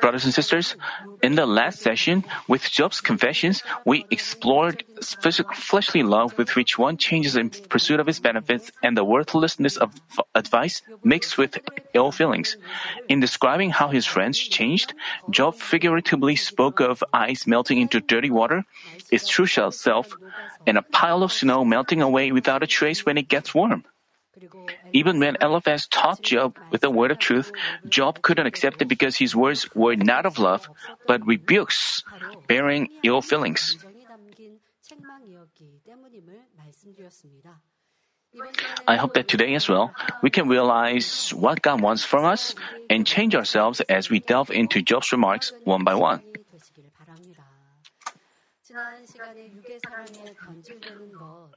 Brothers and sisters, in the last session, with Job's confessions, we explored fleshly love with which one changes in pursuit of his benefits and the worthlessness of advice mixed with ill feelings. In describing how his friends changed, Job figuratively spoke of ice melting into dirty water, its true self, and a pile of snow melting away without a trace when it gets warm. Even when Eliphaz taught Job with the word of truth, Job couldn't accept it because his words were not of love, but rebukes, bearing ill feelings. I hope that today as well, we can realize what God wants from us and change ourselves as we delve into Job's remarks one by one.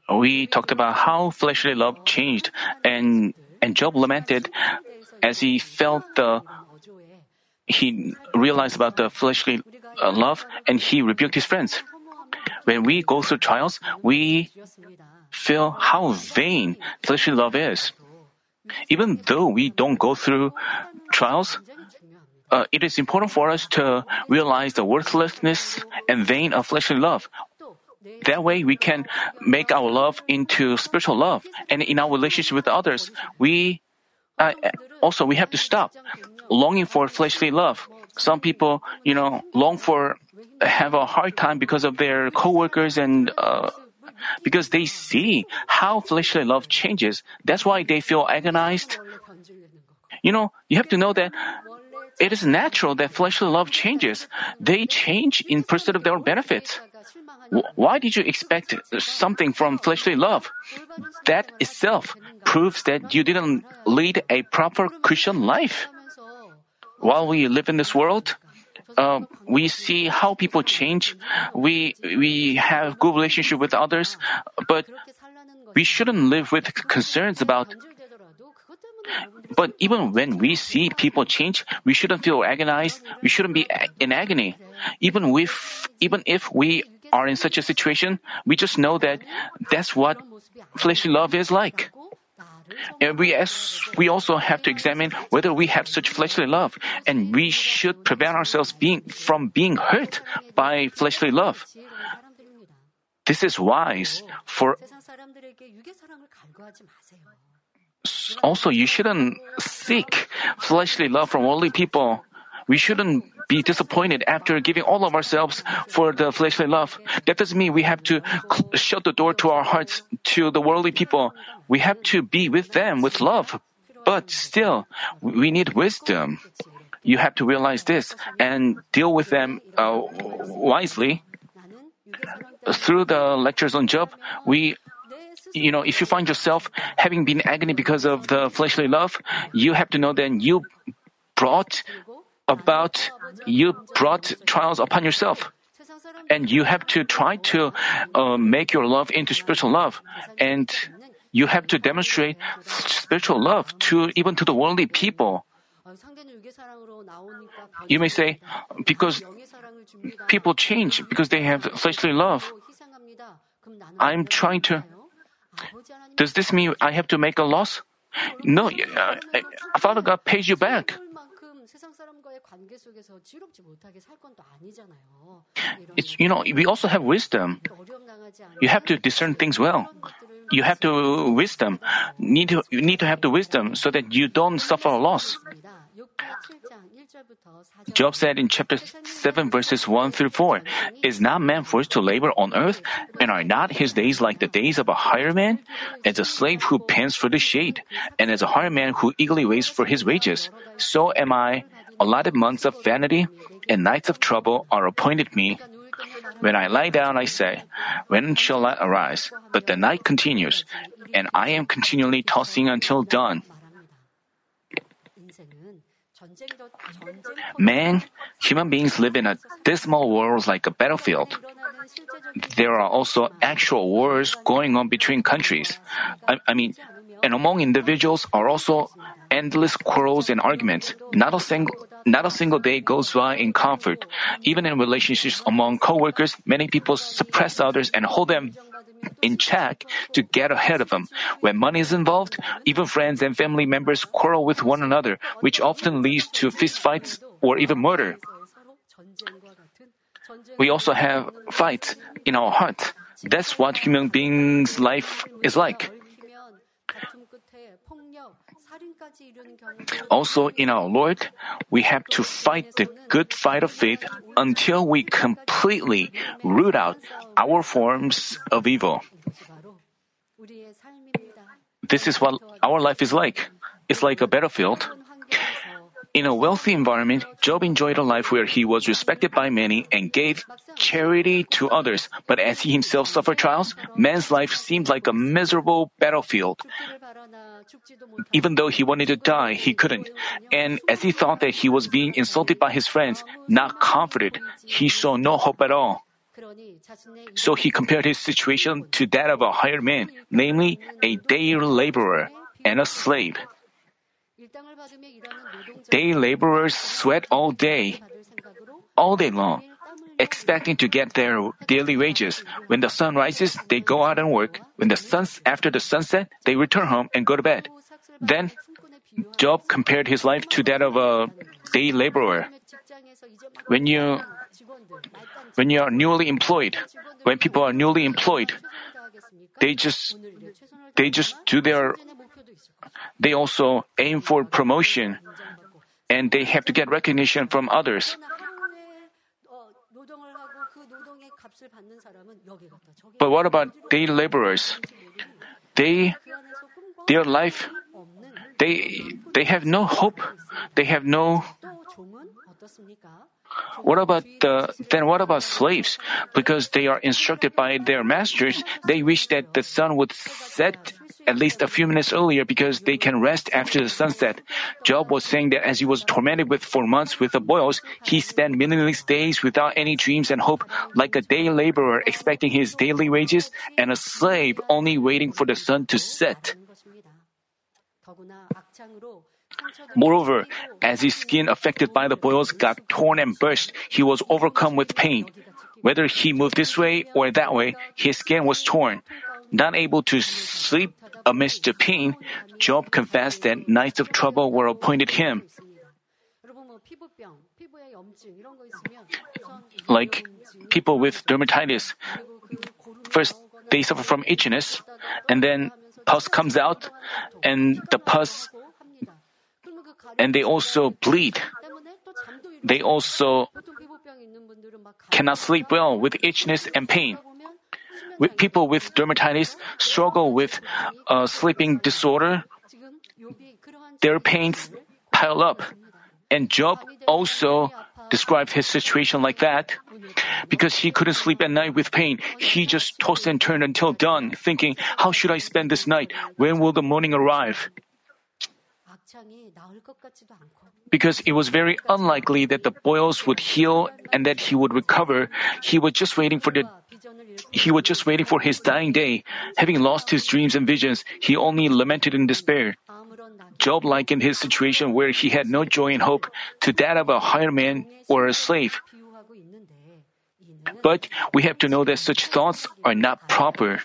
We talked about how fleshly love changed, and and Job lamented as he felt the he realized about the fleshly uh, love, and he rebuked his friends. When we go through trials, we feel how vain fleshly love is. Even though we don't go through trials, uh, it is important for us to realize the worthlessness and vain of fleshly love. That way, we can make our love into spiritual love, and in our relationship with others, we uh, also we have to stop longing for fleshly love. Some people, you know, long for have a hard time because of their coworkers and uh, because they see how fleshly love changes. That's why they feel agonized. You know, you have to know that it is natural that fleshly love changes. They change in pursuit of their benefits. Why did you expect something from fleshly love? That itself proves that you didn't lead a proper Christian life. While we live in this world, uh, we see how people change. We we have good relationship with others, but we shouldn't live with concerns about but even when we see people change, we shouldn't feel agonized. We shouldn't be in agony. Even if, even if we are in such a situation, we just know that that's what fleshly love is like. And we, as, we also have to examine whether we have such fleshly love, and we should prevent ourselves being, from being hurt by fleshly love. This is wise for also, you shouldn't seek fleshly love from worldly people. We shouldn't be disappointed after giving all of ourselves for the fleshly love. That doesn't mean we have to cl- shut the door to our hearts to the worldly people. We have to be with them with love. But still, we need wisdom. You have to realize this and deal with them uh, wisely. Through the lectures on Job, we you know, if you find yourself having been agony because of the fleshly love, you have to know that you brought about, you brought trials upon yourself. And you have to try to uh, make your love into spiritual love. And you have to demonstrate spiritual love to even to the worldly people. You may say, because people change because they have fleshly love. I'm trying to does this mean I have to make a loss? No, uh, Father God pays you back. It's, you know, we also have wisdom. You have to discern things well. You have to wisdom. Need to, you need to have the wisdom so that you don't suffer a loss. Job said in chapter 7 verses 1 through 4, Is not man forced to labor on earth? And are not his days like the days of a hired man? As a slave who pants for the shade, and as a hired man who eagerly waits for his wages, so am I. Allotted months of vanity and nights of trouble are appointed me. When I lie down, I say, When shall I arise? But the night continues, and I am continually tossing until dawn. Man, human beings live in a dismal world like a battlefield. There are also actual wars going on between countries. I, I mean, and among individuals are also endless quarrels and arguments. Not a single not a single day goes by in comfort. Even in relationships among co-workers, many people suppress others and hold them in check to get ahead of them. When money is involved, even friends and family members quarrel with one another, which often leads to fistfights or even murder. We also have fights in our heart. That's what human beings' life is like. Also, in our Lord, we have to fight the good fight of faith until we completely root out our forms of evil. This is what our life is like. It's like a battlefield. In a wealthy environment, Job enjoyed a life where he was respected by many and gave charity to others. But as he himself suffered trials, man's life seemed like a miserable battlefield. Even though he wanted to die, he couldn't. And as he thought that he was being insulted by his friends, not comforted, he saw no hope at all. So he compared his situation to that of a hired man, namely a day laborer and a slave. Day laborers sweat all day, all day long, expecting to get their daily wages. When the sun rises, they go out and work. When the sun's after the sunset, they return home and go to bed. Then Job compared his life to that of a day laborer. When you when you are newly employed, when people are newly employed, they just they just do their they also aim for promotion and they have to get recognition from others. But what about day laborers? They, their life, they, they have no hope. They have no. What about the, then what about slaves? Because they are instructed by their masters, they wish that the sun would set at least a few minutes earlier because they can rest after the sunset. Job was saying that as he was tormented with for months with the boils, he spent meaningless days without any dreams and hope, like a day laborer expecting his daily wages and a slave only waiting for the sun to set. Moreover, as his skin affected by the boils got torn and burst, he was overcome with pain. Whether he moved this way or that way, his skin was torn. Not able to sleep amidst pain, Job confessed that nights of trouble were appointed him. Like people with dermatitis, first they suffer from itchiness, and then pus comes out, and the pus, and they also bleed. They also cannot sleep well with itchiness and pain people with dermatitis struggle with a sleeping disorder, their pains pile up. And Job also described his situation like that. Because he couldn't sleep at night with pain, he just tossed and turned until dawn, thinking, How should I spend this night? When will the morning arrive? Because it was very unlikely that the boils would heal and that he would recover, he was just waiting for the he was just waiting for his dying day. Having lost his dreams and visions, he only lamented in despair. Job likened his situation where he had no joy and hope to that of a hired man or a slave. But we have to know that such thoughts are not proper.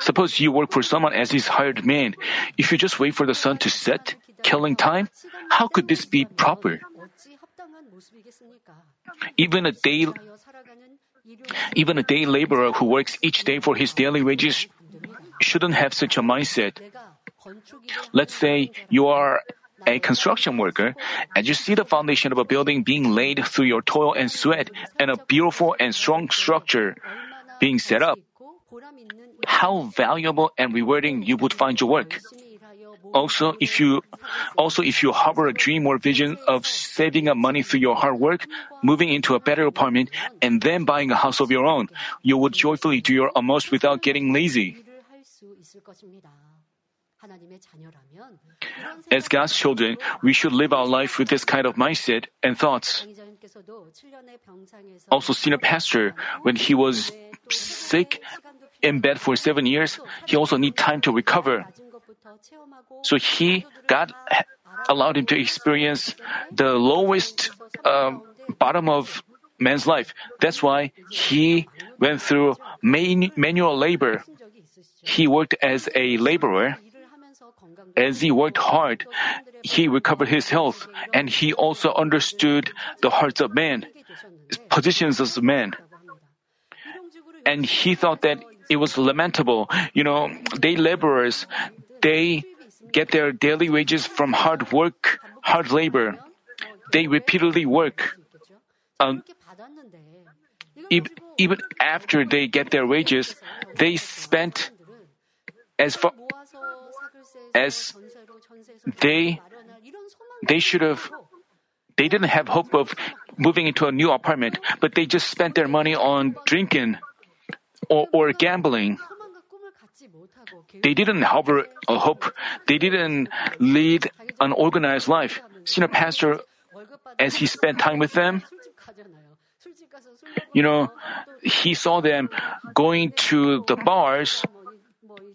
Suppose you work for someone as his hired man. If you just wait for the sun to set, killing time, how could this be proper? Even a day even a day laborer who works each day for his daily wages shouldn't have such a mindset. Let's say you are a construction worker and you see the foundation of a building being laid through your toil and sweat and a beautiful and strong structure being set up. How valuable and rewarding you would find your work. Also, if you also if you harbor a dream or vision of saving up money through your hard work, moving into a better apartment, and then buying a house of your own, you would joyfully do your utmost without getting lazy. As God's children, we should live our life with this kind of mindset and thoughts. Also, senior pastor, when he was sick in bed for seven years, he also need time to recover. So he, God allowed him to experience the lowest uh, bottom of man's life. That's why he went through man, manual labor. He worked as a laborer. As he worked hard, he recovered his health and he also understood the hearts of men, positions of men. And he thought that it was lamentable. You know, they laborers, they get their daily wages from hard work, hard labor. They repeatedly work. Um, even after they get their wages, they spent as far as they they should have they didn't have hope of moving into a new apartment, but they just spent their money on drinking or, or gambling. They didn't have a uh, hope. They didn't lead an organized life. Senior pastor, as he spent time with them, you know, he saw them going to the bars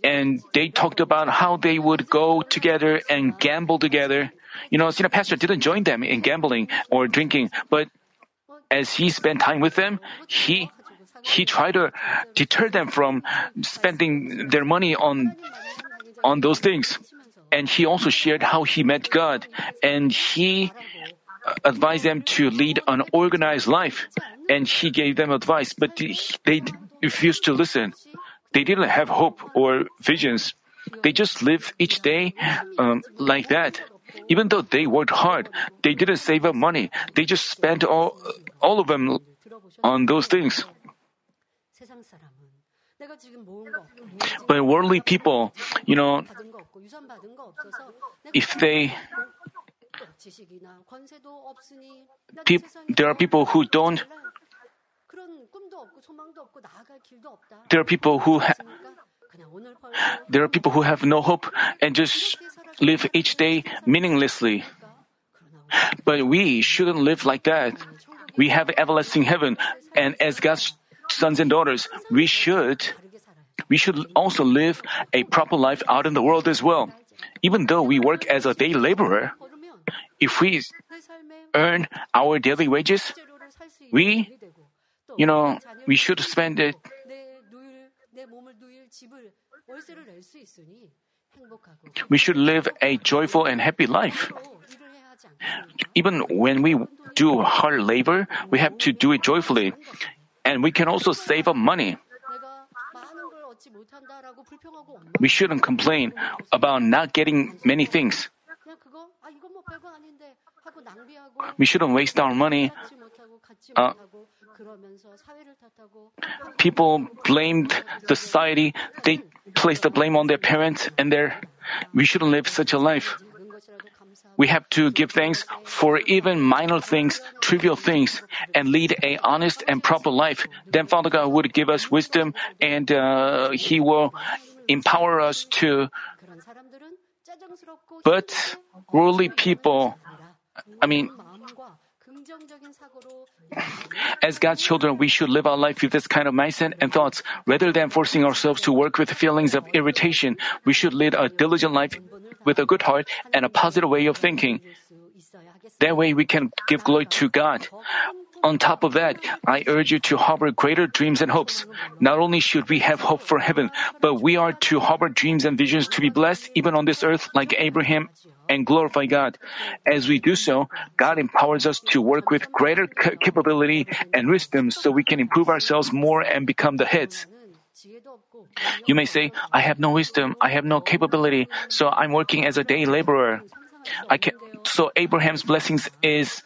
and they talked about how they would go together and gamble together. You know, senior pastor didn't join them in gambling or drinking, but as he spent time with them, he he tried to deter them from spending their money on on those things. And he also shared how he met God and he advised them to lead an organized life. And he gave them advice, but they refused to listen. They didn't have hope or visions. They just lived each day um, like that. Even though they worked hard, they didn't save up money. They just spent all, all of them on those things. But worldly people, you know, if they pe- there are people who don't there are people who ha- there are people who have no hope and just live each day meaninglessly. But we shouldn't live like that. We have everlasting heaven, and as God's sons and daughters, we should we should also live a proper life out in the world as well. Even though we work as a day laborer, if we earn our daily wages, we you know, we should spend it. We should live a joyful and happy life. Even when we do hard labor, we have to do it joyfully. And we can also save up money. We shouldn't complain about not getting many things. We shouldn't waste our money uh, People blamed the society. They placed the blame on their parents and their. We shouldn't live such a life. We have to give thanks for even minor things, trivial things, and lead a honest and proper life. Then Father God would give us wisdom, and uh, He will empower us to. But worldly people, I mean, as God's children, we should live our life with this kind of mindset and thoughts. Rather than forcing ourselves to work with feelings of irritation, we should lead a diligent life with a good heart and a positive way of thinking. That way we can give glory to God. On top of that, I urge you to harbor greater dreams and hopes. Not only should we have hope for heaven, but we are to harbor dreams and visions to be blessed even on this earth like Abraham and glorify God. As we do so, God empowers us to work with greater capability and wisdom so we can improve ourselves more and become the heads. You may say, I have no wisdom, I have no capability, so I'm working as a day laborer. I can, so Abraham's blessings is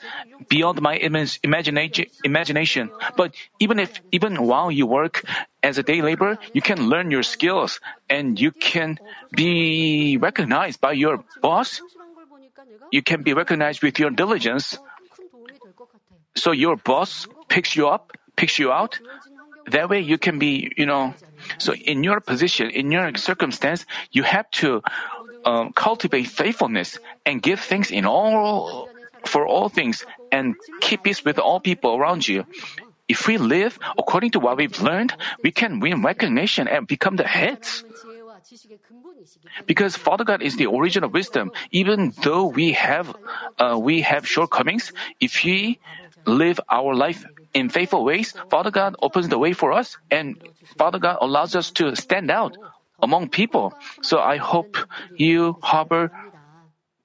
beyond my imagination. But even if, even while you work as a day laborer, you can learn your skills and you can be recognized by your boss. You can be recognized with your diligence. So your boss picks you up, picks you out. That way you can be, you know, so in your position, in your circumstance, you have to um, cultivate faithfulness and give thanks in all for all things and keep peace with all people around you. If we live according to what we've learned, we can win recognition and become the heads. Because Father God is the origin of wisdom, even though we have uh, we have shortcomings, if we live our life in faithful ways, Father God opens the way for us and Father God allows us to stand out among people. So I hope you harbor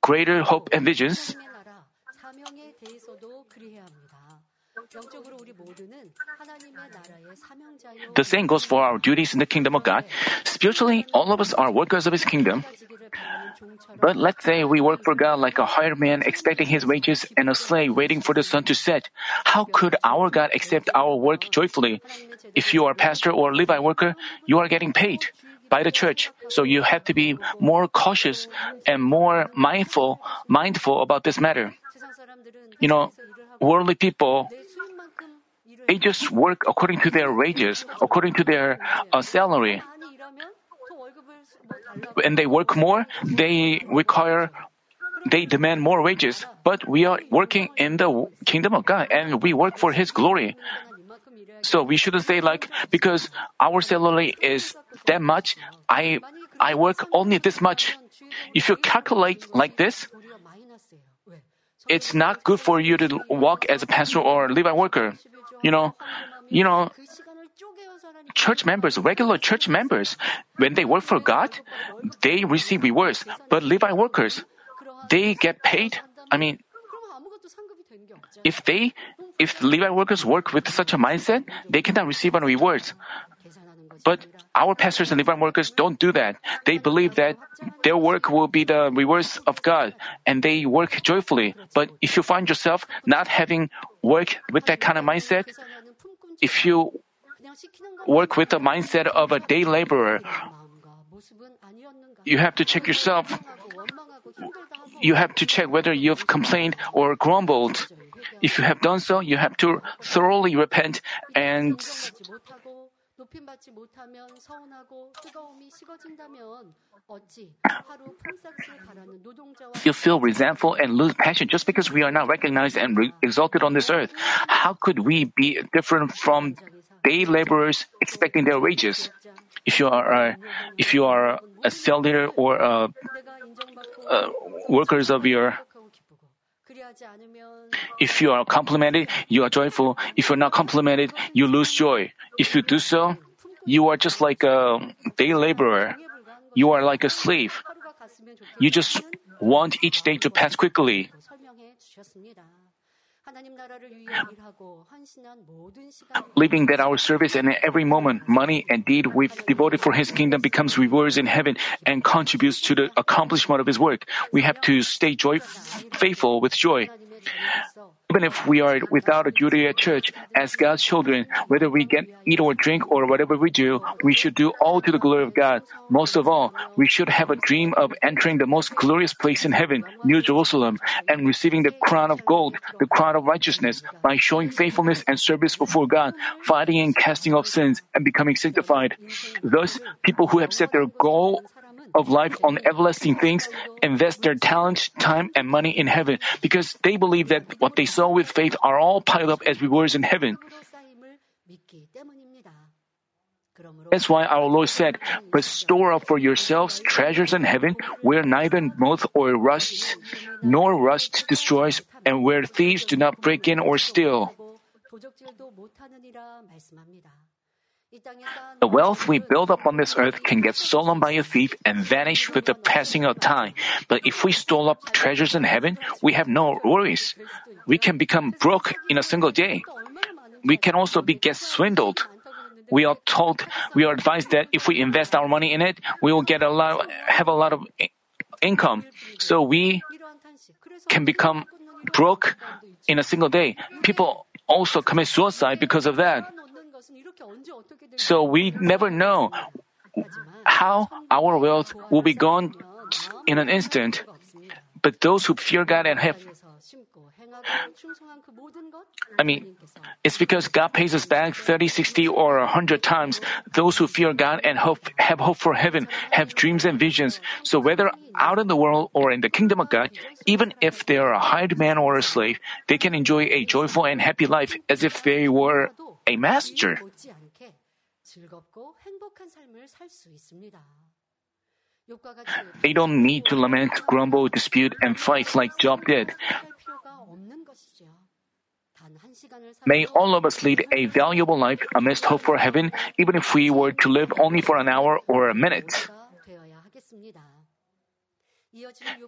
greater hope and visions. The same goes for our duties in the kingdom of God. Spiritually, all of us are workers of His kingdom. But let's say we work for God like a hired man expecting his wages and a slave waiting for the sun to set. How could our God accept our work joyfully? If you are a pastor or Levi worker, you are getting paid by the church. So you have to be more cautious and more mindful, mindful about this matter. You know, worldly people, they just work according to their wages, according to their uh, salary when they work more, they require, they demand more wages. But we are working in the kingdom of God and we work for His glory. So we shouldn't say like, because our salary is that much, I, I work only this much. If you calculate like this, it's not good for you to walk as a pastor or Levi worker. You know, you know, church members, regular church members, when they work for God, they receive rewards. But Levi workers, they get paid. I mean, if they, if Levi workers work with such a mindset, they cannot receive any rewards. But our pastors and Levi workers don't do that. They believe that their work will be the rewards of God, and they work joyfully. But if you find yourself not having work with that kind of mindset, if you work with the mindset of a day laborer. You have to check yourself. You have to check whether you've complained or grumbled. If you have done so, you have to thoroughly repent and you feel resentful and lose passion just because we are not recognized and re- exalted on this earth. How could we be different from day laborers expecting their wages. If you are a, if you are a cell leader or a, a workers of your if you are complimented, you are joyful. If you're not complimented, you lose joy. If you do so, you are just like a day laborer. You are like a slave. You just want each day to pass quickly. Believing that our service and every moment, money and deed we've devoted for His kingdom becomes rewards in heaven and contributes to the accomplishment of His work. We have to stay joy, faithful with joy. Even if we are without a duty at church, as God's children, whether we get eat or drink or whatever we do, we should do all to the glory of God. Most of all, we should have a dream of entering the most glorious place in heaven, New Jerusalem, and receiving the crown of gold, the crown of righteousness, by showing faithfulness and service before God, fighting and casting off sins, and becoming sanctified. Thus, people who have set their goal of life on everlasting things invest their talent, time, and money in heaven because they believe that what they sow with faith are all piled up as rewards in heaven. That's why our Lord said, But store up for yourselves treasures in heaven, where neither moth or rust nor rust destroys, and where thieves do not break in or steal. The wealth we build up on this earth can get stolen by a thief and vanish with the passing of time. But if we store up treasures in heaven, we have no worries. We can become broke in a single day. We can also be get swindled. We are told, we are advised that if we invest our money in it, we will get a lot, have a lot of income. So we can become broke in a single day. People also commit suicide because of that. So we never know how our wealth will be gone in an instant. But those who fear God and have I mean, it's because God pays us back 30, 60, or 100 times. Those who fear God and hope, have hope for heaven have dreams and visions. So whether out in the world or in the kingdom of God, even if they are a hired man or a slave, they can enjoy a joyful and happy life as if they were a master. They don't need to lament, grumble, dispute, and fight like Job did. May all of us lead a valuable life amidst hope for heaven, even if we were to live only for an hour or a minute.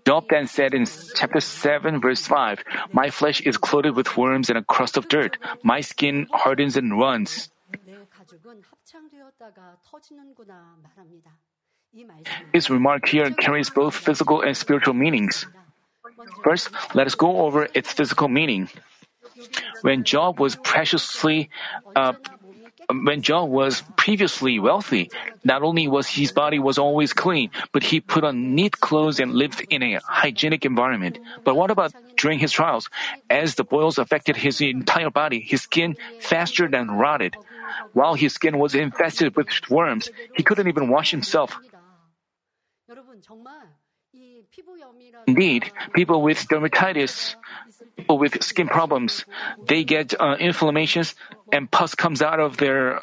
Job then said in chapter 7, verse 5, My flesh is clothed with worms and a crust of dirt. My skin hardens and runs. His remark here carries both physical and spiritual meanings. First, let us go over its physical meaning. When Job was preciously uh, when Job was previously wealthy, not only was his body was always clean, but he put on neat clothes and lived in a hygienic environment. But what about during his trials? As the boils affected his entire body, his skin faster than rotted. While his skin was infested with worms, he couldn't even wash himself. Indeed, people with dermatitis, people with skin problems, they get uh, inflammations and pus comes out of their.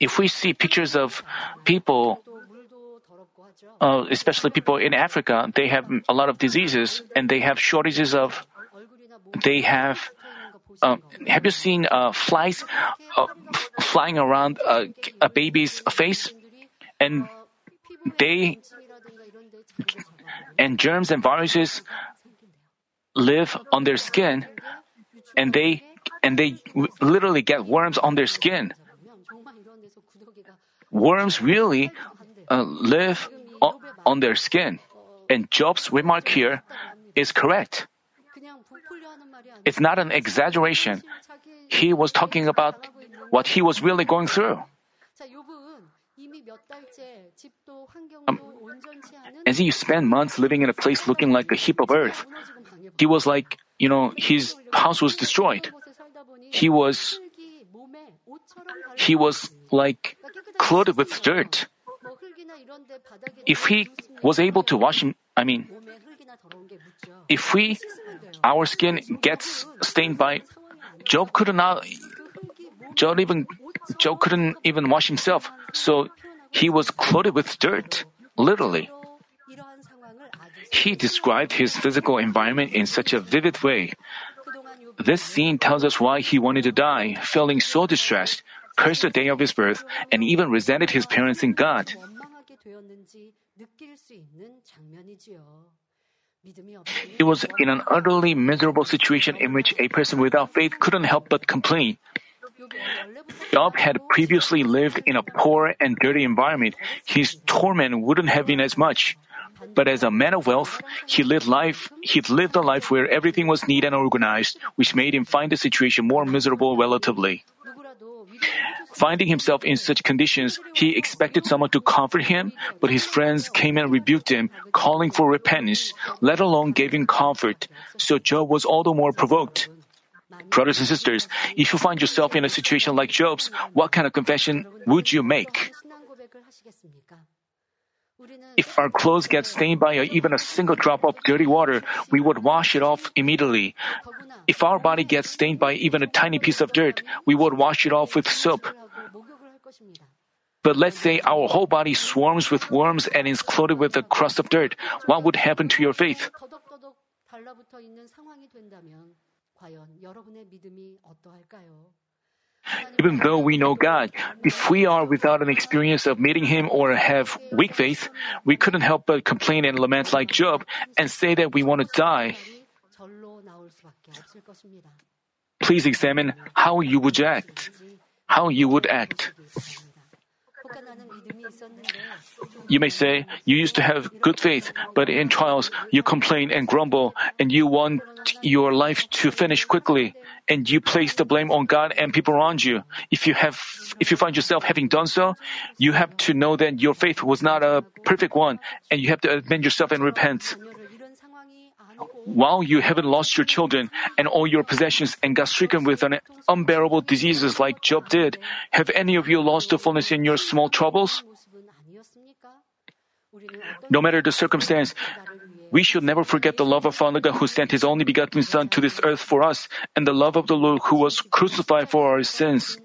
If we see pictures of people, uh, especially people in Africa, they have a lot of diseases and they have shortages of. They have. Uh, have you seen uh, flies uh, flying around a baby's face? And they and germs and viruses live on their skin and they and they literally get worms on their skin. Worms really uh, live on, on their skin. And Job's remark here is correct. It's not an exaggeration. He was talking about what he was really going through. Um, as he spent months living in a place looking like a heap of earth, he was like, you know, his house was destroyed. He was, he was like clothed with dirt. If he was able to wash him, I mean, if we, our skin gets stained by, Job could not, Job even, Job couldn't even wash himself. So he was clothed with dirt, literally. He described his physical environment in such a vivid way. This scene tells us why he wanted to die, feeling so distressed, cursed the day of his birth, and even resented his parents and God. It was in an utterly miserable situation in which a person without faith couldn't help but complain. Job had previously lived in a poor and dirty environment. His torment wouldn't have been as much. But as a man of wealth, he lived life, he lived a life where everything was neat and organized, which made him find the situation more miserable relatively. Finding himself in such conditions, he expected someone to comfort him, but his friends came and rebuked him, calling for repentance, let alone giving comfort. So Job was all the more provoked. Brothers and sisters, if you find yourself in a situation like Job's, what kind of confession would you make? If our clothes get stained by even a single drop of dirty water, we would wash it off immediately. If our body gets stained by even a tiny piece of dirt, we would wash it off with soap. But let's say our whole body swarms with worms and is clothed with a crust of dirt. What would happen to your faith? Even though we know God, if we are without an experience of meeting Him or have weak faith, we couldn't help but complain and lament like Job and say that we want to die. Please examine how you would act. How you would act. You may say, you used to have good faith, but in trials you complain and grumble, and you want your life to finish quickly, and you place the blame on God and people around you. If you have, if you find yourself having done so, you have to know that your faith was not a perfect one, and you have to amend yourself and repent. While you haven't lost your children and all your possessions and got stricken with an unbearable diseases like Job did, have any of you lost the fullness in your small troubles? No matter the circumstance, we should never forget the love of Father God who sent His only begotten Son to this earth for us and the love of the Lord who was crucified for our sins.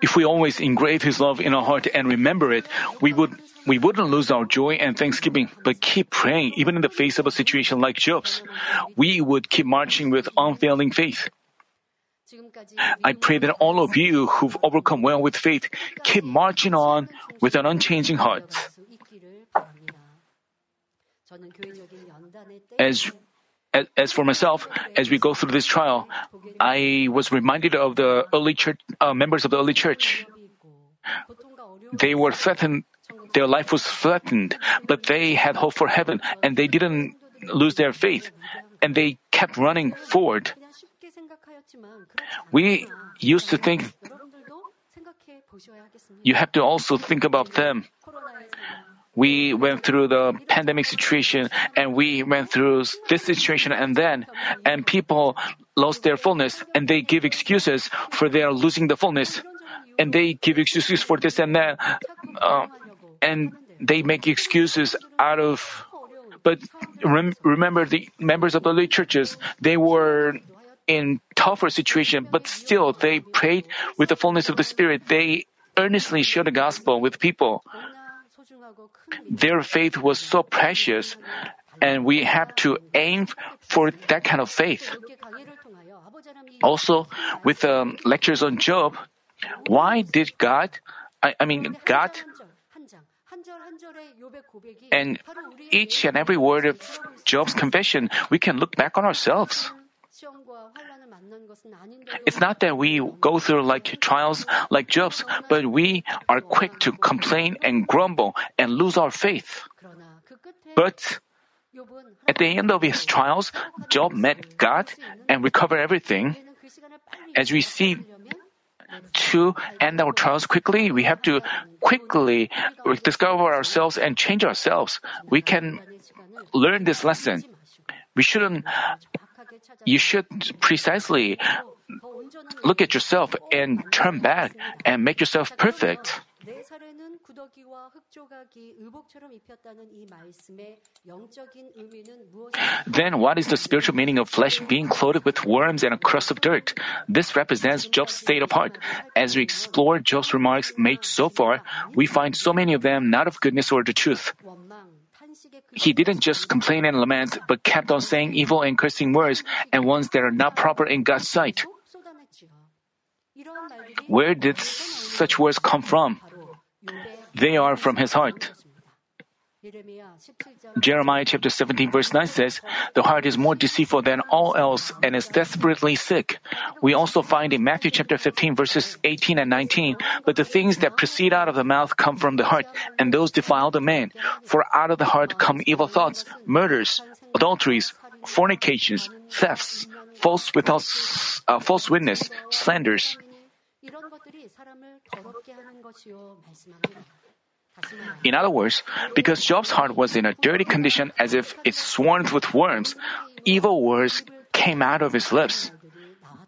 If we always engrave His love in our heart and remember it, we would we wouldn't lose our joy and thanksgiving, but keep praying even in the face of a situation like Job's. We would keep marching with unfailing faith. I pray that all of you who've overcome well with faith keep marching on with an unchanging heart. As as for myself, as we go through this trial, I was reminded of the early church uh, members of the early church. They were threatened; their life was threatened, but they had hope for heaven, and they didn't lose their faith, and they kept running forward. We used to think you have to also think about them. We went through the pandemic situation and we went through this situation and then, and people lost their fullness and they give excuses for their losing the fullness. And they give excuses for this and that. Uh, and they make excuses out of, but rem- remember the members of the early churches, they were in tougher situation, but still they prayed with the fullness of the Spirit. They earnestly shared the gospel with people. Their faith was so precious, and we have to aim for that kind of faith. Also, with um, lectures on Job, why did God, I, I mean, God, and each and every word of Job's confession, we can look back on ourselves. It's not that we go through like trials like Job's, but we are quick to complain and grumble and lose our faith. But at the end of his trials, Job met God and recovered everything. As we see to end our trials quickly, we have to quickly discover ourselves and change ourselves. We can learn this lesson. We shouldn't you should precisely look at yourself and turn back and make yourself perfect. Then, what is the spiritual meaning of flesh being clothed with worms and a crust of dirt? This represents Job's state of heart. As we explore Job's remarks made so far, we find so many of them not of goodness or the truth. He didn't just complain and lament, but kept on saying evil and cursing words and ones that are not proper in God's sight. Where did such words come from? They are from his heart. Jeremiah chapter 17 verse 9 says, The heart is more deceitful than all else and is desperately sick. We also find in Matthew chapter 15 verses 18 and 19, But the things that proceed out of the mouth come from the heart, and those defile the man. For out of the heart come evil thoughts, murders, adulteries, fornications, thefts, false without, uh, false witness, slanders. In other words, because Job's heart was in a dirty condition as if it swarmed with worms, evil words came out of his lips.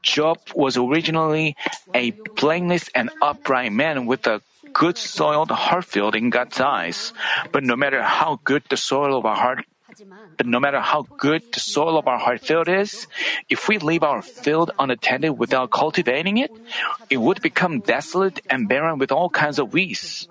Job was originally a blameless and upright man with a good soiled heart field in God's eyes. But no matter how good the soil of our heart but no matter how good the soil of our heart field is, if we leave our field unattended without cultivating it, it would become desolate and barren with all kinds of weeds.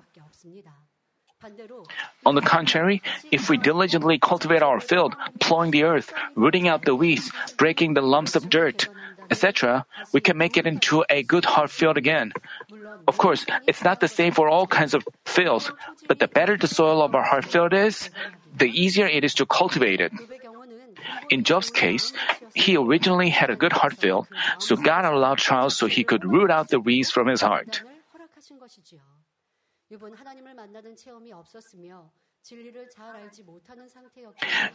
On the contrary, if we diligently cultivate our field, plowing the earth, rooting out the weeds, breaking the lumps of dirt, etc., we can make it into a good hard field again. Of course, it's not the same for all kinds of fields, but the better the soil of our heart field is, the easier it is to cultivate it. In Job's case, he originally had a good heart field, so God allowed trials so he could root out the weeds from his heart.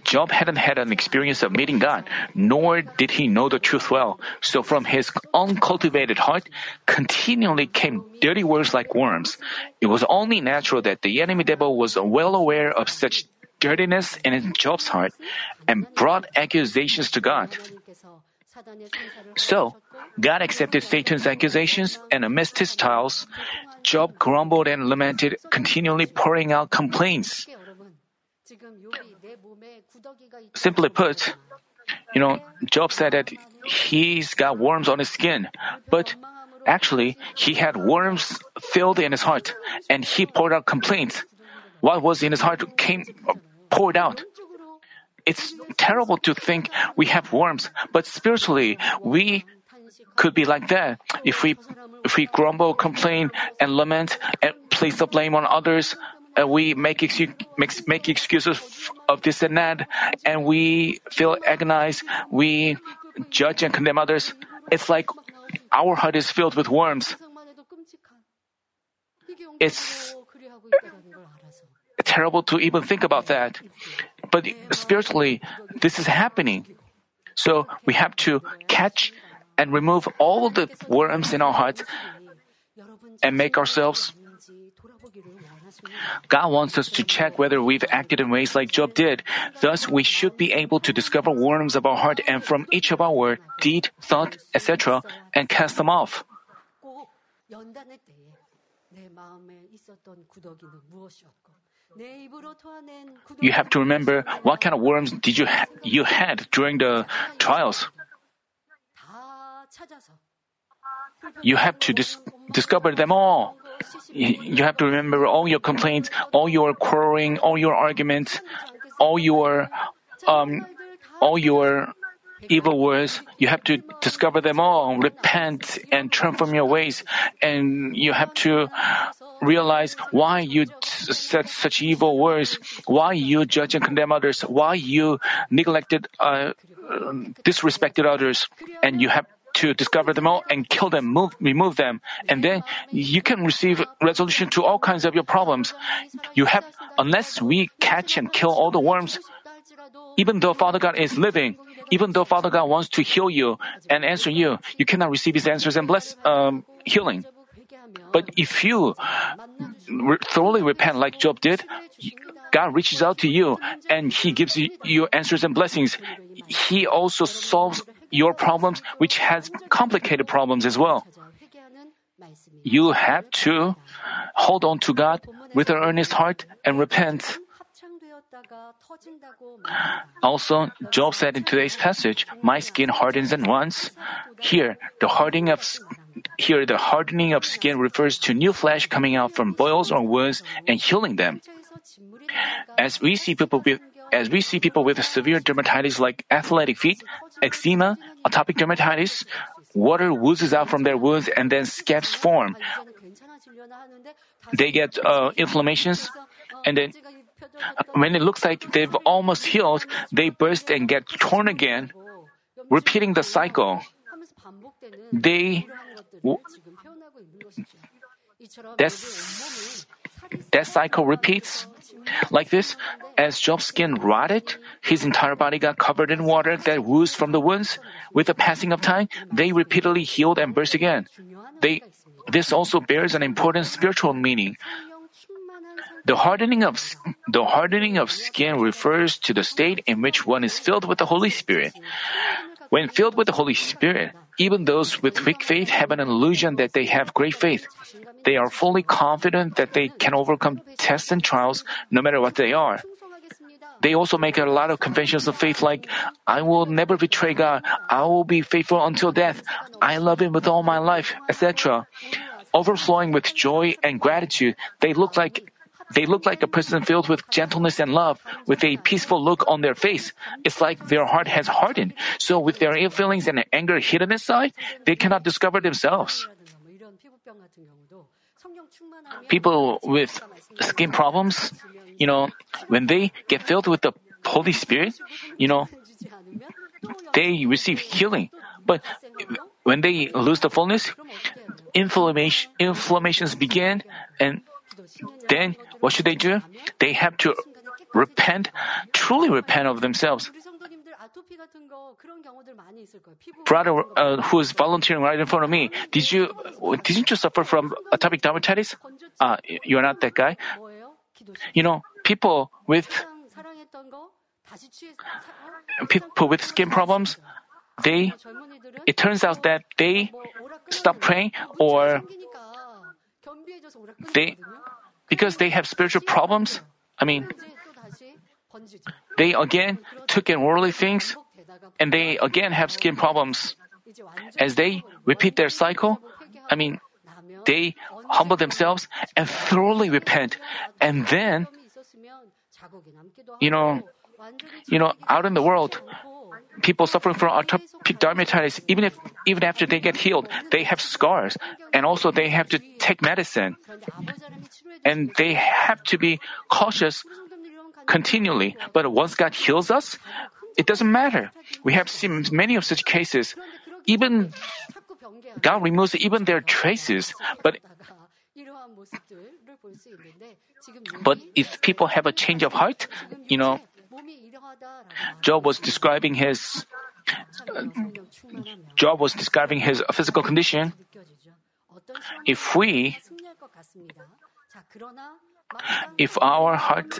Job hadn't had an experience of meeting God, nor did he know the truth well. So from his uncultivated heart continually came dirty words like worms. It was only natural that the enemy devil was well aware of such dirtiness in Job's heart and brought accusations to God. So, God accepted Satan's accusations, and amidst his trials, Job grumbled and lamented, continually pouring out complaints. Simply put, you know, Job said that he's got worms on his skin, but Actually, he had worms filled in his heart, and he poured out complaints. What was in his heart came poured out. It's terrible to think we have worms, but spiritually, we could be like that. If we if we grumble, complain, and lament, and place the blame on others, uh, we make, excu- make, make excuses of this and that, and we feel agonized, we judge and condemn others. It's like our heart is filled with worms. It's terrible to even think about that. But spiritually, this is happening. So we have to catch and remove all the worms in our hearts and make ourselves God wants us to check whether we've acted in ways like Job did. Thus, we should be able to discover worms of our heart and from each of our deed, thought, etc., and cast them off. You have to remember what kind of worms did you ha- you had during the trials. You have to dis- discover them all you have to remember all your complaints, all your quarreling, all your arguments, all your um, all your evil words. You have to discover them all, repent, and turn from your ways. And you have to realize why you said such evil words, why you judge and condemn others, why you neglected, uh, disrespected others, and you have to discover them all and kill them, move, remove them, and then you can receive resolution to all kinds of your problems. You have, unless we catch and kill all the worms, even though Father God is living, even though Father God wants to heal you and answer you, you cannot receive His answers and bless um, healing. But if you re- thoroughly repent like Job did, God reaches out to you and He gives you, you answers and blessings. He also solves your problems, which has complicated problems as well. You have to hold on to God with an earnest heart and repent. Also, Job said in today's passage, "My skin hardens at once." Here, the hardening of here the hardening of skin refers to new flesh coming out from boils or wounds and healing them. As we see people with as we see people with severe dermatitis like athletic feet, eczema, atopic dermatitis, water oozes out from their wounds and then scabs form. They get uh, inflammations, and then when it looks like they've almost healed, they burst and get torn again, repeating the cycle. They that cycle repeats. Like this, as Job's skin rotted, his entire body got covered in water that oozed from the wounds. With the passing of time, they repeatedly healed and burst again. They, this also bears an important spiritual meaning. The hardening of the hardening of skin refers to the state in which one is filled with the Holy Spirit. When filled with the Holy Spirit, even those with weak faith have an illusion that they have great faith. They are fully confident that they can overcome tests and trials no matter what they are. They also make a lot of confessions of faith like, I will never betray God. I will be faithful until death. I love Him with all my life, etc. Overflowing with joy and gratitude, they look like they look like a person filled with gentleness and love, with a peaceful look on their face. It's like their heart has hardened. So with their ill feelings and anger hidden inside, they cannot discover themselves. People with skin problems, you know, when they get filled with the Holy Spirit, you know, they receive healing. But when they lose the fullness, inflammation, inflammations begin, and then what should they do? They have to repent, truly repent of themselves. Brother uh, who is volunteering right in front of me, did you didn't you suffer from atopic dermatitis? Uh, you're not that guy. You know, people with people with skin problems, they it turns out that they stop praying or they because they have spiritual problems. I mean, they again took in worldly things and they again have skin problems. As they repeat their cycle, I mean, they humble themselves and thoroughly repent, and then, you know, you know, out in the world, people suffering from atopic dermatitis, even if even after they get healed, they have scars, and also they have to take medicine, and they have to be cautious continually. But once God heals us, it doesn't matter. We have seen many of such cases. Even God removes even their traces, but but if people have a change of heart, you know, Job was describing his Job was describing his physical condition. If we if our heart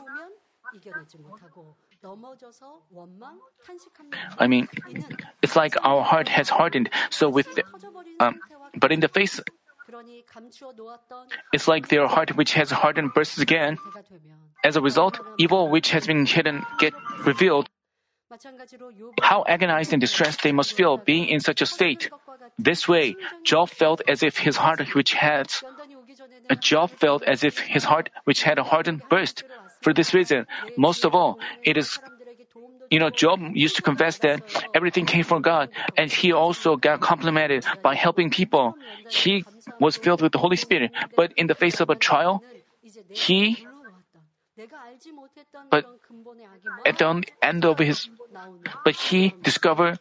I mean, it's like our heart has hardened. So with, the, um, but in the face, it's like their heart which has hardened bursts again. As a result, evil which has been hidden get revealed. How agonized and distressed they must feel being in such a state. This way, Job felt as if his heart which had Job felt as if his heart which had a hardened burst. For this reason, most of all, it is you know, Job used to confess that everything came from God, and he also got complimented by helping people. He was filled with the Holy Spirit, but in the face of a trial, he but at the end of his but he discovered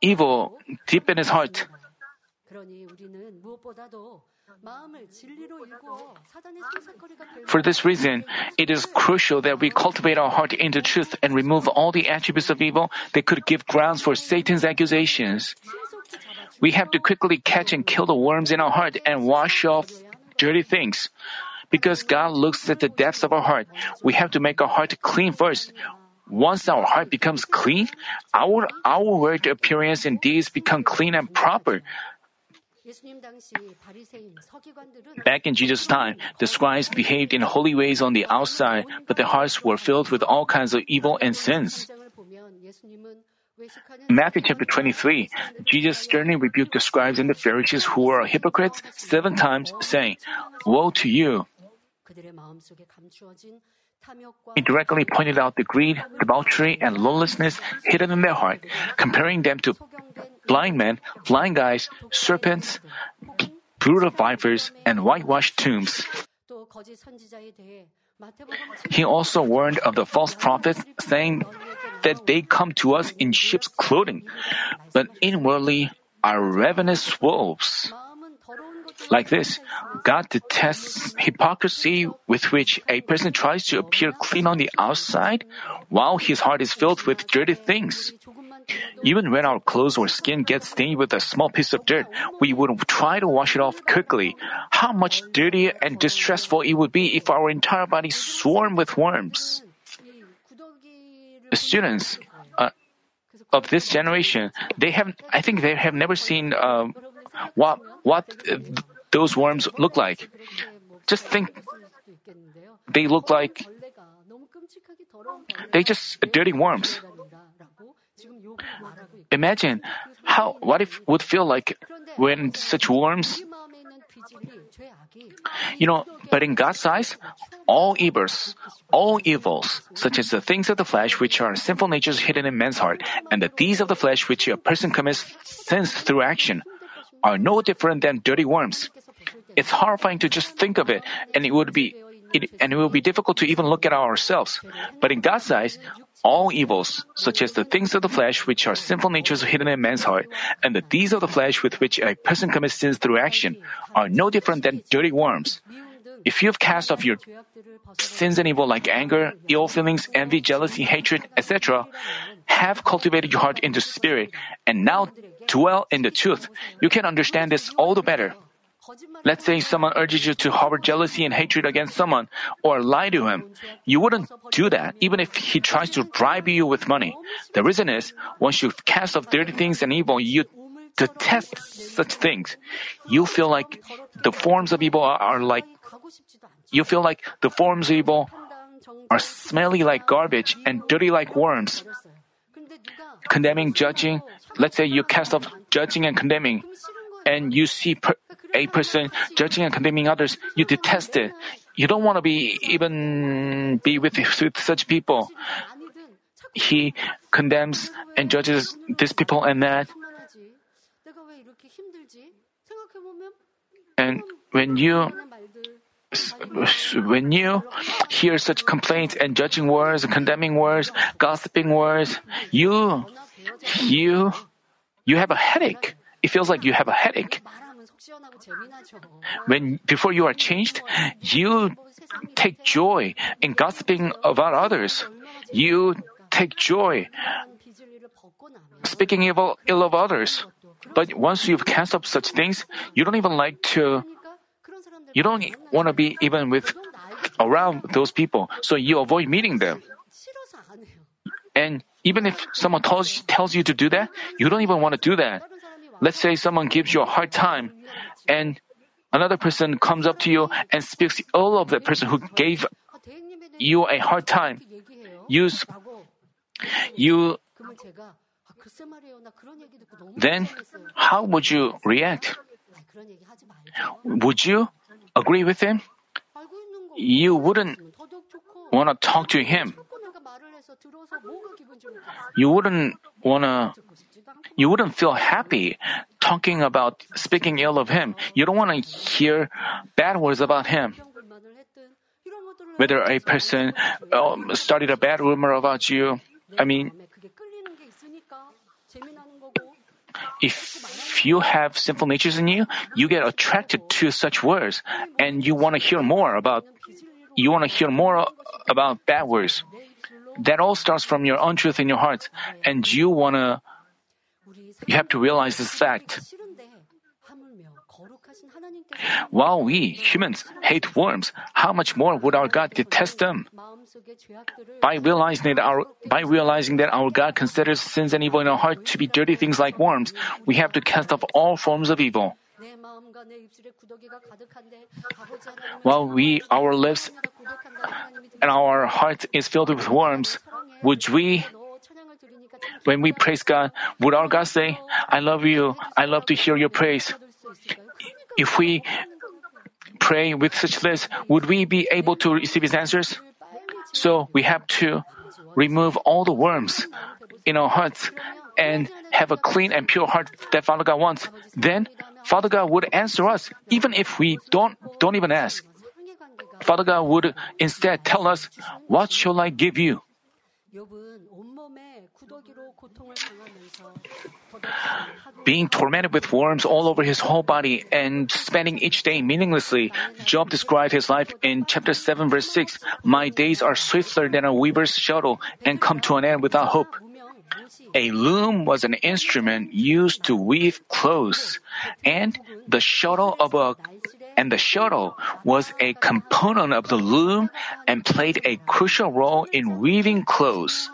evil deep in his heart. For this reason, it is crucial that we cultivate our heart into truth and remove all the attributes of evil that could give grounds for Satan's accusations. We have to quickly catch and kill the worms in our heart and wash off dirty things. Because God looks at the depths of our heart, we have to make our heart clean first. Once our heart becomes clean, our outward appearance and deeds become clean and proper. Back in Jesus' time, the scribes behaved in holy ways on the outside, but their hearts were filled with all kinds of evil and sins. Matthew chapter 23, Jesus sternly rebuked the scribes and the Pharisees who were hypocrites seven times, saying, Woe to you! He directly pointed out the greed, debauchery, and lawlessness hidden in their heart, comparing them to blind men, blind guys, serpents, brutal vipers, and whitewashed tombs. He also warned of the false prophets, saying that they come to us in sheep's clothing, but inwardly are ravenous wolves. Like this, God detests hypocrisy with which a person tries to appear clean on the outside while his heart is filled with dirty things. Even when our clothes or skin gets stained with a small piece of dirt, we would try to wash it off quickly. How much dirtier and distressful it would be if our entire body swarmed with worms. Students uh, of this generation, they have, I think they have never seen uh, what what those worms look like. Just think, they look like they just dirty worms. Imagine how what it would feel like when such worms you know, but in God's eyes, all evils, all evils, such as the things of the flesh which are sinful natures hidden in man's heart, and the deeds of the flesh which a person commits sins through action, are no different than dirty worms. It's horrifying to just think of it, and it would be it, and it will be difficult to even look at ourselves. But in God's eyes, all evils, such as the things of the flesh which are sinful natures hidden in man's heart, and the deeds of the flesh with which a person commits sins through action, are no different than dirty worms. If you have cast off your sins and evil like anger, ill feelings, envy, jealousy, hatred, etc., have cultivated your heart into spirit, and now dwell in the truth, you can understand this all the better. Let's say someone urges you to harbor jealousy and hatred against someone or lie to him. You wouldn't do that even if he tries to bribe you with money. The reason is, once you cast off dirty things and evil, you detest such things. You feel like the forms of evil are like, you feel like the forms of evil are smelly like garbage and dirty like worms. Condemning, judging, let's say you cast off judging and condemning. And you see a person judging and condemning others, you detest it. You don't want to be even be with, with such people. He condemns and judges these people and that. And when you when you hear such complaints and judging words, and condemning words, gossiping words, you you you have a headache. It feels like you have a headache. When before you are changed, you take joy in gossiping about others. You take joy speaking evil, ill of others. But once you've canceled such things, you don't even like to, you don't want to be even with, around those people. So you avoid meeting them. And even if someone tells, tells you to do that, you don't even want to do that. Let's say someone gives you a hard time and another person comes up to you and speaks ill of the person who gave you a hard time. You, you then how would you react? Would you agree with him? You wouldn't want to talk to him. You wouldn't want to you wouldn't feel happy talking about speaking ill of him. You don't want to hear bad words about him. Whether a person um, started a bad rumor about you, I mean, if you have sinful natures in you, you get attracted to such words and you want to hear more about you want to hear more about bad words. That all starts from your untruth in your heart and you want to you have to realize this fact. While we humans hate worms, how much more would our God detest them? By realizing that our by realizing that our God considers sins and evil in our heart to be dirty things like worms, we have to cast off all forms of evil. While we our lips and our heart is filled with worms, would we when we praise God, would our God say, I love you, I love to hear your praise? If we pray with such lips, would we be able to receive his answers? So we have to remove all the worms in our hearts and have a clean and pure heart that Father God wants. Then Father God would answer us even if we don't don't even ask. Father God would instead tell us, "What shall I give you?" Being tormented with worms all over his whole body and spending each day meaninglessly, Job described his life in chapter 7 verse 6. My days are swifter than a weaver's shuttle and come to an end without hope. A loom was an instrument used to weave clothes, and the shuttle of a and the shuttle was a component of the loom and played a crucial role in weaving clothes.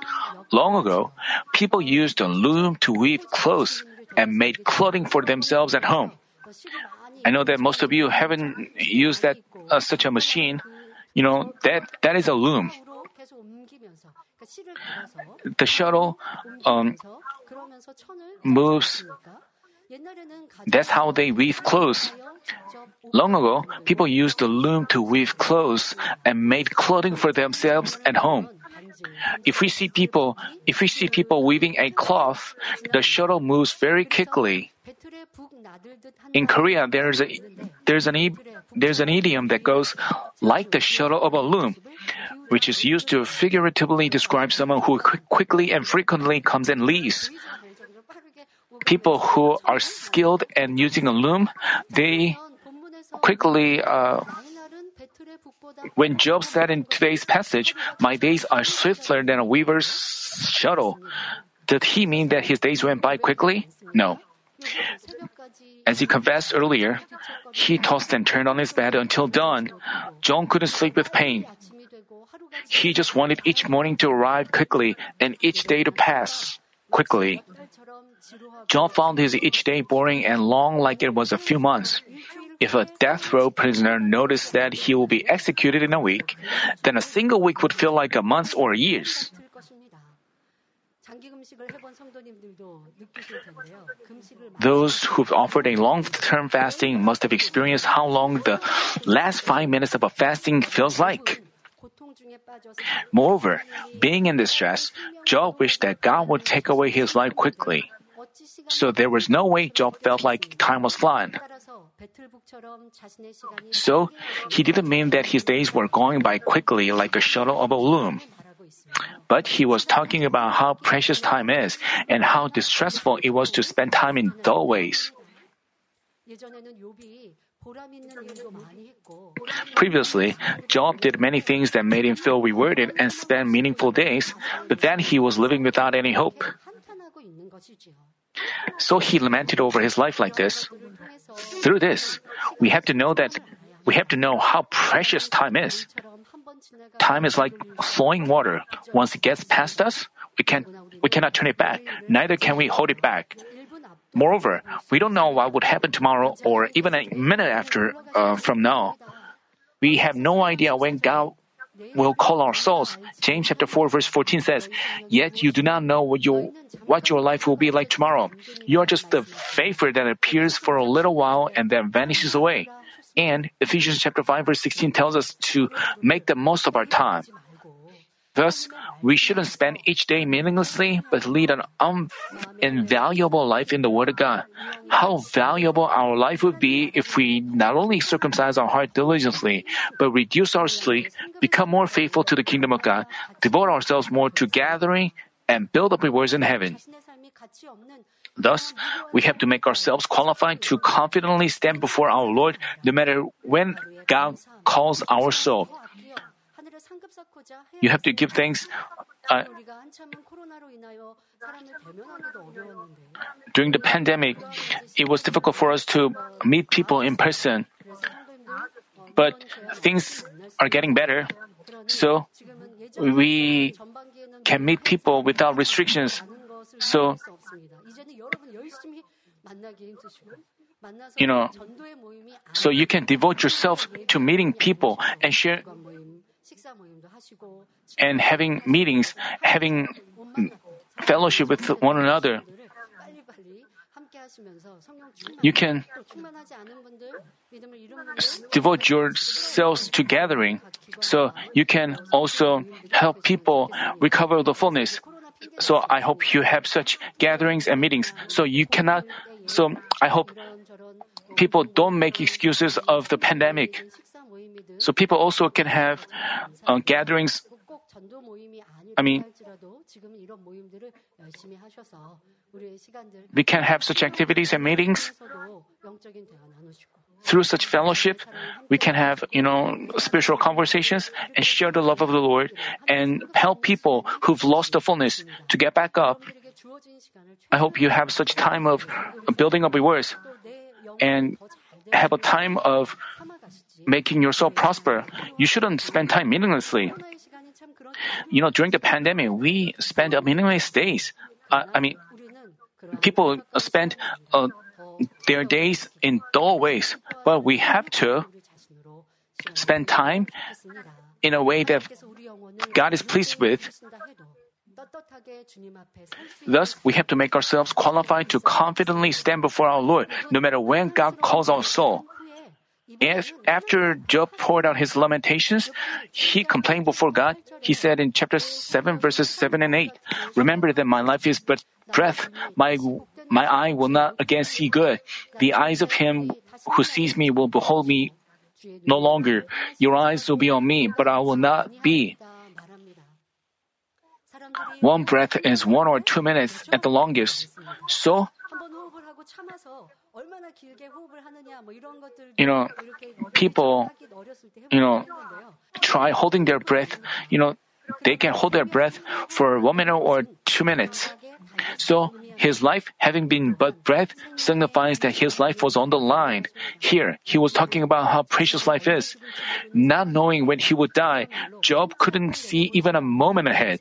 Long ago, people used a loom to weave clothes and made clothing for themselves at home. I know that most of you haven't used that uh, such a machine. You know that that is a loom. The shuttle um, moves. That's how they weave clothes. Long ago, people used the loom to weave clothes and made clothing for themselves at home. If we see people, if we see people weaving a cloth, the shuttle moves very quickly. In Korea, there's a there's an there's an idiom that goes like the shuttle of a loom, which is used to figuratively describe someone who quickly and frequently comes and leaves. People who are skilled in using a loom, they quickly uh, when Job said in today's passage, My days are swifter than a weaver's shuttle, did he mean that his days went by quickly? No. As he confessed earlier, he tossed and turned on his bed until dawn. Job couldn't sleep with pain. He just wanted each morning to arrive quickly and each day to pass quickly. Job found his each day boring and long like it was a few months. If a death row prisoner noticed that he will be executed in a week, then a single week would feel like a month or years. Those who've offered a long-term fasting must have experienced how long the last five minutes of a fasting feels like. Moreover, being in distress, Job wished that God would take away his life quickly. So there was no way Job felt like time was flying. So he didn't mean that his days were going by quickly like a shuttle of a loom. But he was talking about how precious time is and how distressful it was to spend time in dull ways. Previously, Job did many things that made him feel rewarded and spend meaningful days, but then he was living without any hope. So he lamented over his life like this. Through this, we have to know that we have to know how precious time is. Time is like flowing water. Once it gets past us, we can we cannot turn it back. Neither can we hold it back. Moreover, we don't know what would happen tomorrow or even a minute after uh, from now. We have no idea when God will call our souls. James chapter 4 verse 14 says, Yet you do not know what your, what your life will be like tomorrow. You are just the vapor that appears for a little while and then vanishes away. And Ephesians chapter 5 verse 16 tells us to make the most of our time. Thus, we shouldn't spend each day meaninglessly, but lead an um, invaluable life in the Word of God. How valuable our life would be if we not only circumcise our heart diligently, but reduce our sleep, become more faithful to the kingdom of God, devote ourselves more to gathering, and build up rewards in heaven. Thus, we have to make ourselves qualified to confidently stand before our Lord no matter when God calls our soul. You have to give thanks. Uh, during the pandemic, it was difficult for us to meet people in person. But things are getting better. So we can meet people without restrictions. So, you know, so you can devote yourself to meeting people and share and having meetings, having fellowship with one another. You can devote yourselves to gathering, so you can also help people recover the fullness. So I hope you have such gatherings and meetings. So you cannot. So I hope people don't make excuses of the pandemic. So people also can have uh, gatherings. I mean, we can have such activities and meetings. Through such fellowship, we can have, you know, spiritual conversations and share the love of the Lord and help people who've lost the fullness to get back up. I hope you have such time of building up rewards and have a time of making yourself prosper. You shouldn't spend time meaninglessly. You know, during the pandemic, we spent meaningless days. Uh, I mean, people spend uh, their days in dull ways, but we have to spend time in a way that God is pleased with. Thus, we have to make ourselves qualified to confidently stand before our Lord, no matter when God calls our soul. If after Job poured out his lamentations, he complained before God. He said in chapter 7 verses 7 and 8, Remember that my life is but breath. My, my eye will not again see good. The eyes of him who sees me will behold me no longer. Your eyes will be on me, but I will not be. One breath is one or two minutes at the longest. So, you know, people, you know, try holding their breath. You know, they can hold their breath for one minute or two minutes. So his life, having been but breath, signifies that his life was on the line. Here, he was talking about how precious life is. Not knowing when he would die, Job couldn't see even a moment ahead.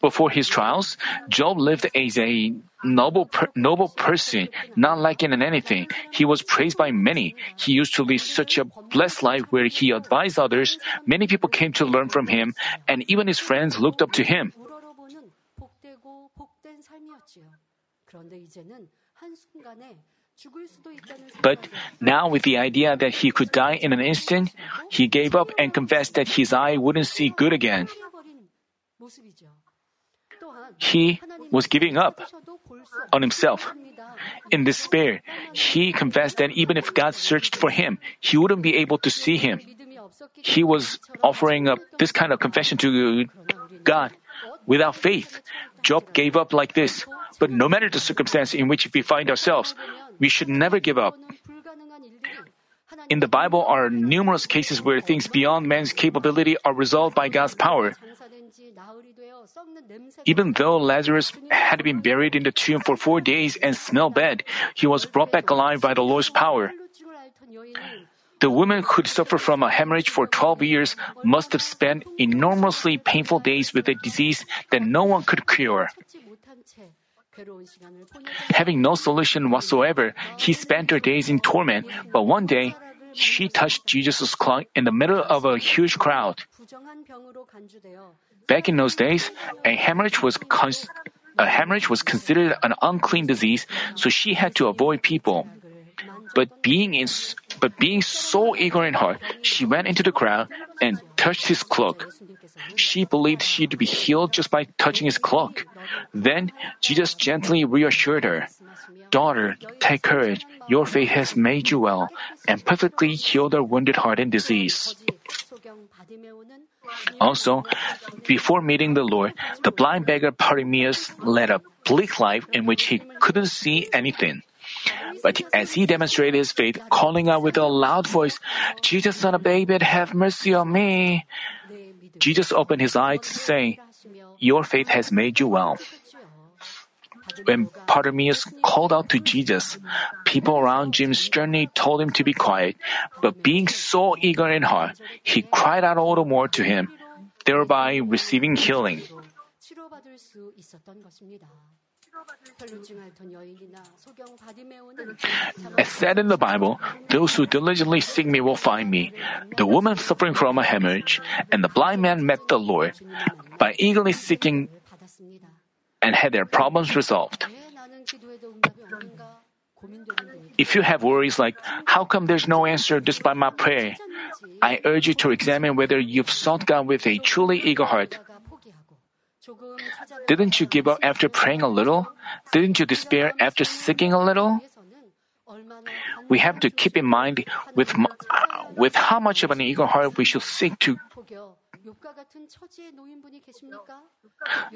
Before his trials, Job lived as a noble, per, noble person, not lacking in anything. He was praised by many. He used to live such a blessed life where he advised others. Many people came to learn from him, and even his friends looked up to him. But now, with the idea that he could die in an instant, he gave up and confessed that his eye wouldn't see good again. He was giving up on himself. In despair, he confessed that even if God searched for him, he wouldn't be able to see him. He was offering up this kind of confession to God without faith. Job gave up like this. But no matter the circumstance in which we find ourselves, we should never give up. In the Bible are numerous cases where things beyond man's capability are resolved by God's power. Even though Lazarus had been buried in the tomb for four days and smelled bad, he was brought back alive by the Lord's power. The woman who suffered from a hemorrhage for 12 years must have spent enormously painful days with a disease that no one could cure. Having no solution whatsoever, he spent her days in torment, but one day, she touched Jesus' cloak in the middle of a huge crowd. Back in those days, a hemorrhage was cons- a hemorrhage was considered an unclean disease, so she had to avoid people. But being in, but being so eager in heart, she went into the crowd and touched his cloak. She believed she'd be healed just by touching his cloak. Then Jesus gently reassured her, Daughter, take courage. Your faith has made you well, and perfectly healed her wounded heart and disease. Also, before meeting the Lord, the blind beggar Bartimaeus led a bleak life in which he couldn't see anything. But as he demonstrated his faith, calling out with a loud voice, Jesus, son of David, have mercy on me. Jesus opened his eyes, saying, Your faith has made you well. When Bartimaeus called out to Jesus, people around him sternly told him to be quiet, but being so eager in heart, he cried out all the more to him, thereby receiving healing. As said in the Bible, those who diligently seek me will find me. The woman suffering from a hemorrhage and the blind man met the Lord by eagerly seeking and had their problems resolved. If you have worries like, how come there's no answer despite my prayer? I urge you to examine whether you've sought God with a truly eager heart. Didn't you give up after praying a little? Didn't you despair after seeking a little? We have to keep in mind with, uh, with how much of an eager heart we should seek to.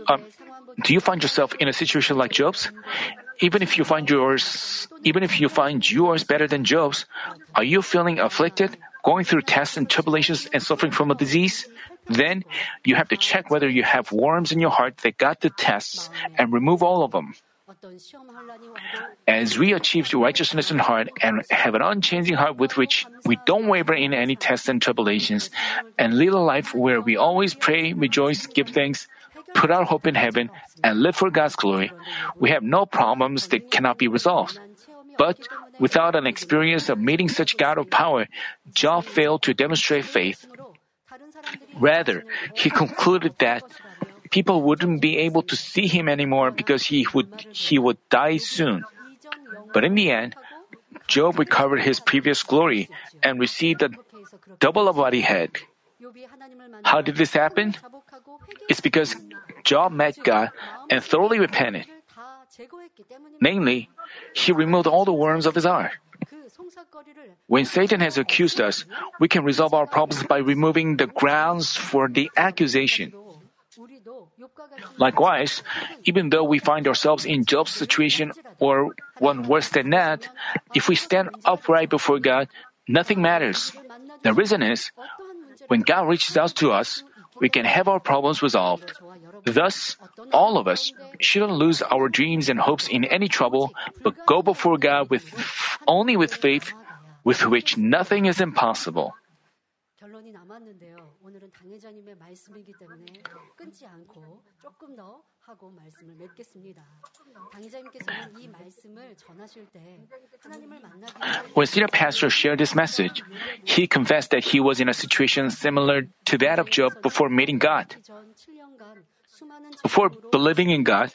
Um, do you find yourself in a situation like Job's? Even if you find yours, even if you find yours better than Job's, are you feeling afflicted, going through tests and tribulations and suffering from a disease? Then you have to check whether you have worms in your heart that got the tests and remove all of them. As we achieve righteousness in heart and have an unchanging heart with which we don't waver in any tests and tribulations, and lead a life where we always pray, rejoice, give thanks, put our hope in heaven, and live for God's glory, we have no problems that cannot be resolved. But without an experience of meeting such God of power, Job failed to demonstrate faith. Rather, he concluded that people wouldn't be able to see him anymore because he would he would die soon. But in the end, Job recovered his previous glory and received a double of what he had. How did this happen? It's because Job met God and thoroughly repented. Namely, he removed all the worms of his heart. When Satan has accused us, we can resolve our problems by removing the grounds for the accusation. Likewise, even though we find ourselves in Job's situation or one worse than that, if we stand upright before God, nothing matters. The reason is, when God reaches out to us, we can have our problems resolved. Thus, all of us shouldn't lose our dreams and hopes in any trouble, but go before God with only with faith, with which nothing is impossible. When senior pastor shared this message, he confessed that he was in a situation similar to that of Job before meeting God. Before believing in God,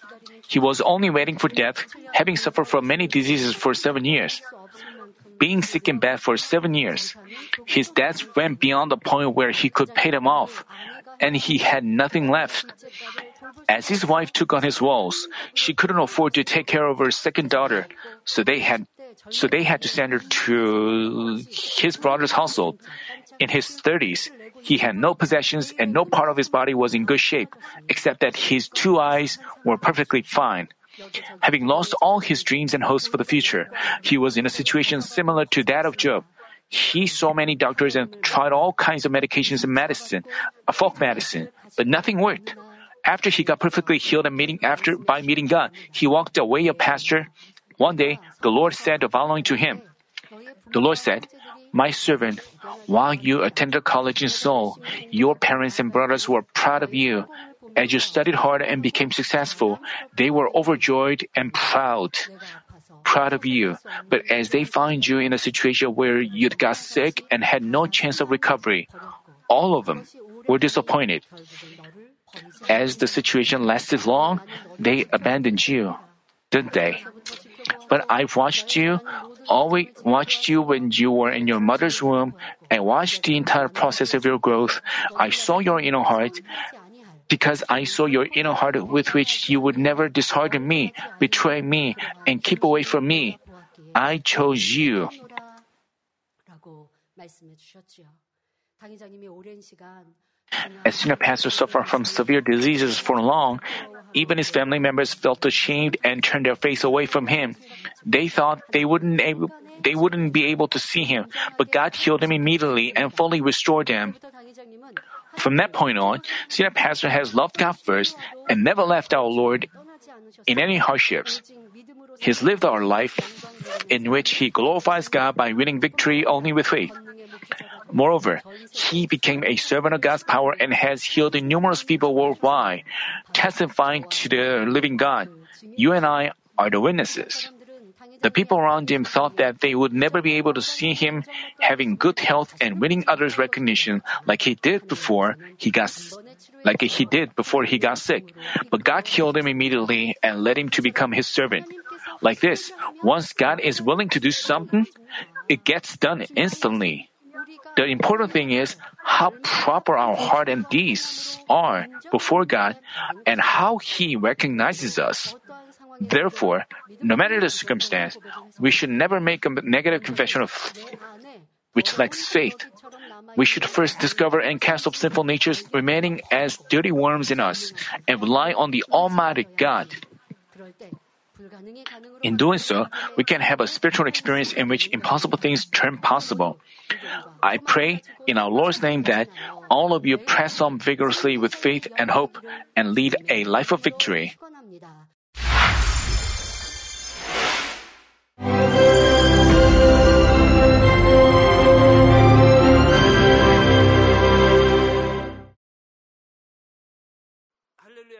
He was only waiting for death, having suffered from many diseases for seven years. Being sick in bed for seven years, his debts went beyond the point where he could pay them off, and he had nothing left. As his wife took on his woes, she couldn't afford to take care of her second daughter, so they had so they had to send her to his brother's household. In his 30s, he had no possessions and no part of his body was in good shape, except that his two eyes were perfectly fine. Having lost all his dreams and hopes for the future, he was in a situation similar to that of Job. He saw many doctors and tried all kinds of medications and medicine, a folk medicine, but nothing worked. After he got perfectly healed and meeting after by meeting God, he walked away a pasture. One day, the Lord said the following to him. The Lord said, My servant, while you attended college in Seoul, your parents and brothers were proud of you. As you studied hard and became successful, they were overjoyed and proud. Proud of you. But as they find you in a situation where you got sick and had no chance of recovery, all of them were disappointed. As the situation lasted long, they abandoned you, didn't they? But I've watched you, always watched you when you were in your mother's womb, and watched the entire process of your growth. I saw your inner heart. Because I saw your inner heart with which you would never dishearten me, betray me, and keep away from me. I chose you. As senior pastor suffered from severe diseases for long, even his family members felt ashamed and turned their face away from him. They thought they wouldn't able, they wouldn't be able to see him, but God healed him immediately and fully restored him. From that point on, senior pastor has loved God first and never left our Lord in any hardships. He's lived our life in which he glorifies God by winning victory only with faith. Moreover, he became a servant of God's power and has healed numerous people worldwide, testifying to the living God. You and I are the witnesses. The people around him thought that they would never be able to see him having good health and winning others recognition like he did before he got like he did before he got sick. But God healed him immediately and led him to become his servant. Like this, once God is willing to do something, it gets done instantly. The important thing is how proper our heart and deeds are before God and how He recognizes us. Therefore, no matter the circumstance, we should never make a negative confession of which lacks faith. We should first discover and cast off sinful natures remaining as dirty worms in us and rely on the Almighty God. In doing so, we can have a spiritual experience in which impossible things turn possible. I pray in our Lord's name that all of you press on vigorously with faith and hope and lead a life of victory.